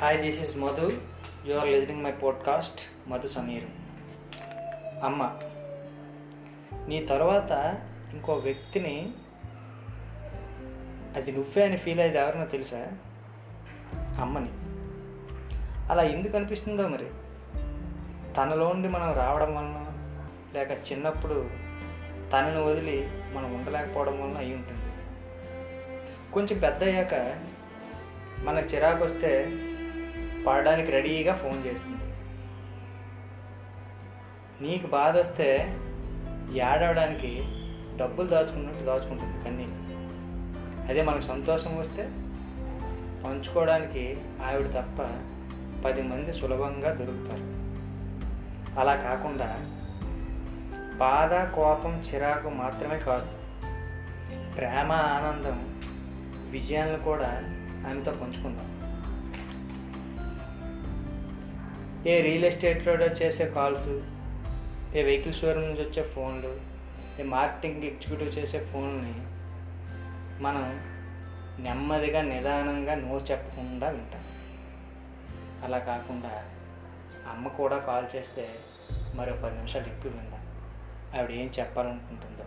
Hi this is Madhu you are listening my podcast Madhu Sameer అమ్మ నీ తర్వాత ఇంకో వ్యక్తిని అది నువ్వే అని ఫీల్ అయ్యేది ఎవరినో తెలుసా? అమ్మని. అలా ఎందుకు అనిపిస్తుందో మరి? తనలో ఉండి మనం రావడం వలన లేక చిన్నప్పుడు తనను వదిలి మనం ఉండలేకపోవడం వలన అయి ఉంటుంది. కొంచెం పెద్ద అయ్యాక మనకు చిరాకు వస్తే పడడానికి రెడీగా ఫోన్ చేస్తుంది. నీకు బాధ వస్తే ఏడవడానికి డబ్బులు దాచుకున్నట్టు దాచుకుంటుంది కన్నీ. అదే మనకు సంతోషం వస్తే పంచుకోవడానికి ఆవిడ తప్ప పది మంది సులభంగా దొరుకుతారు. అలా కాకుండా బాధ కోపం చిరాకు మాత్రమే కాదు. ప్రేమ ఆనందం విజయాలను కూడా ఆమెతో పంచుకుందాం. ఏ రియల్ ఎస్టేట్లో చేసే కాల్స్ ఏ వెహికల్ షోరూమ్ నుంచి వచ్చే ఫోన్లు ఏ మార్కెటింగ్ ఎగ్జిక్యూటివ్ చేసే ఫోన్ని మనం నెమ్మదిగా నిదానంగా నో చెప్పకుండా వింటాం. అలా కాకుండా అమ్మ కూడా కాల్ చేస్తే మరో పది నిమిషాలు ఎక్కువ విందాం. ఆవిడ ఏం చెప్పాలనుకుంటుందో.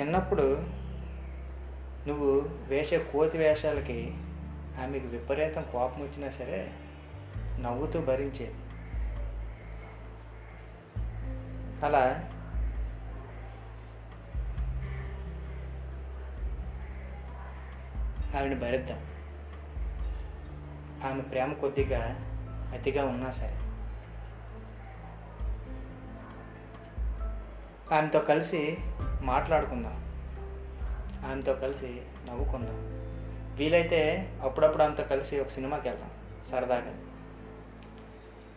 చిన్నప్పుడు నువ్వు వేసే కోతి వేషాలకి ఆమెకు విపరీతం కోపం వచ్చినా సరే నవ్వుతూ భరించేది. అలా ఆవిడని భరిద్దాం. ఆమె ప్రేమ కొద్దిగా అతిగా ఉన్నా సరే. ఆమెతో కలిసి మాట్లాడుకుందాం. ఆమెతో కలిసి నవ్వుకుందాం. వీలైతే అప్పుడప్పుడు అంతా కలిసి ఒక సినిమాకి వెళ్దాం సరదాగా.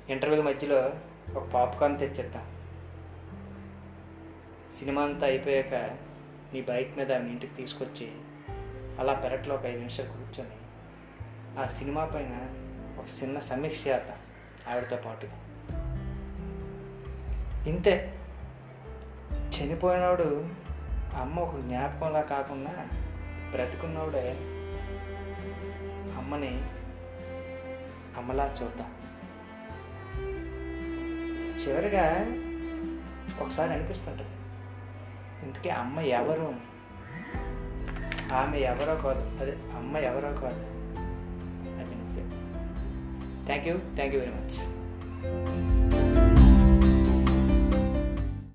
ఇంటర్వ్యూల మధ్యలో ఒక పాప్కార్న్ తెచ్చిద్దాం. సినిమా అంతా అయిపోయాక నీ బైక్ మీద ఆమె ఇంటికి తీసుకొచ్చి అలా పెరట్లో ఒక ఐదు నిమిషాలు కూర్చొని ఆ సినిమా పైన ఒక చిన్న సమీక్ష చేద్దాం ఆవిడతో పాటుగా. ఇంతే. చనిపోయినోడు అమ్మ ఒక జ్ఞాపకంలా కాకుండా బ్రతికున్నవాడే అమ్మని అమ్మలా చూద్దాం. చివరిగా ఒకసారి అనిపిస్తుంటుంది. ఇంతకీ అమ్మ ఎవరు? ఆమె ఎవరో కాదు. అదే అమ్మ ఎవరో కాదు. అది నువ్వే. Thank you thank you very much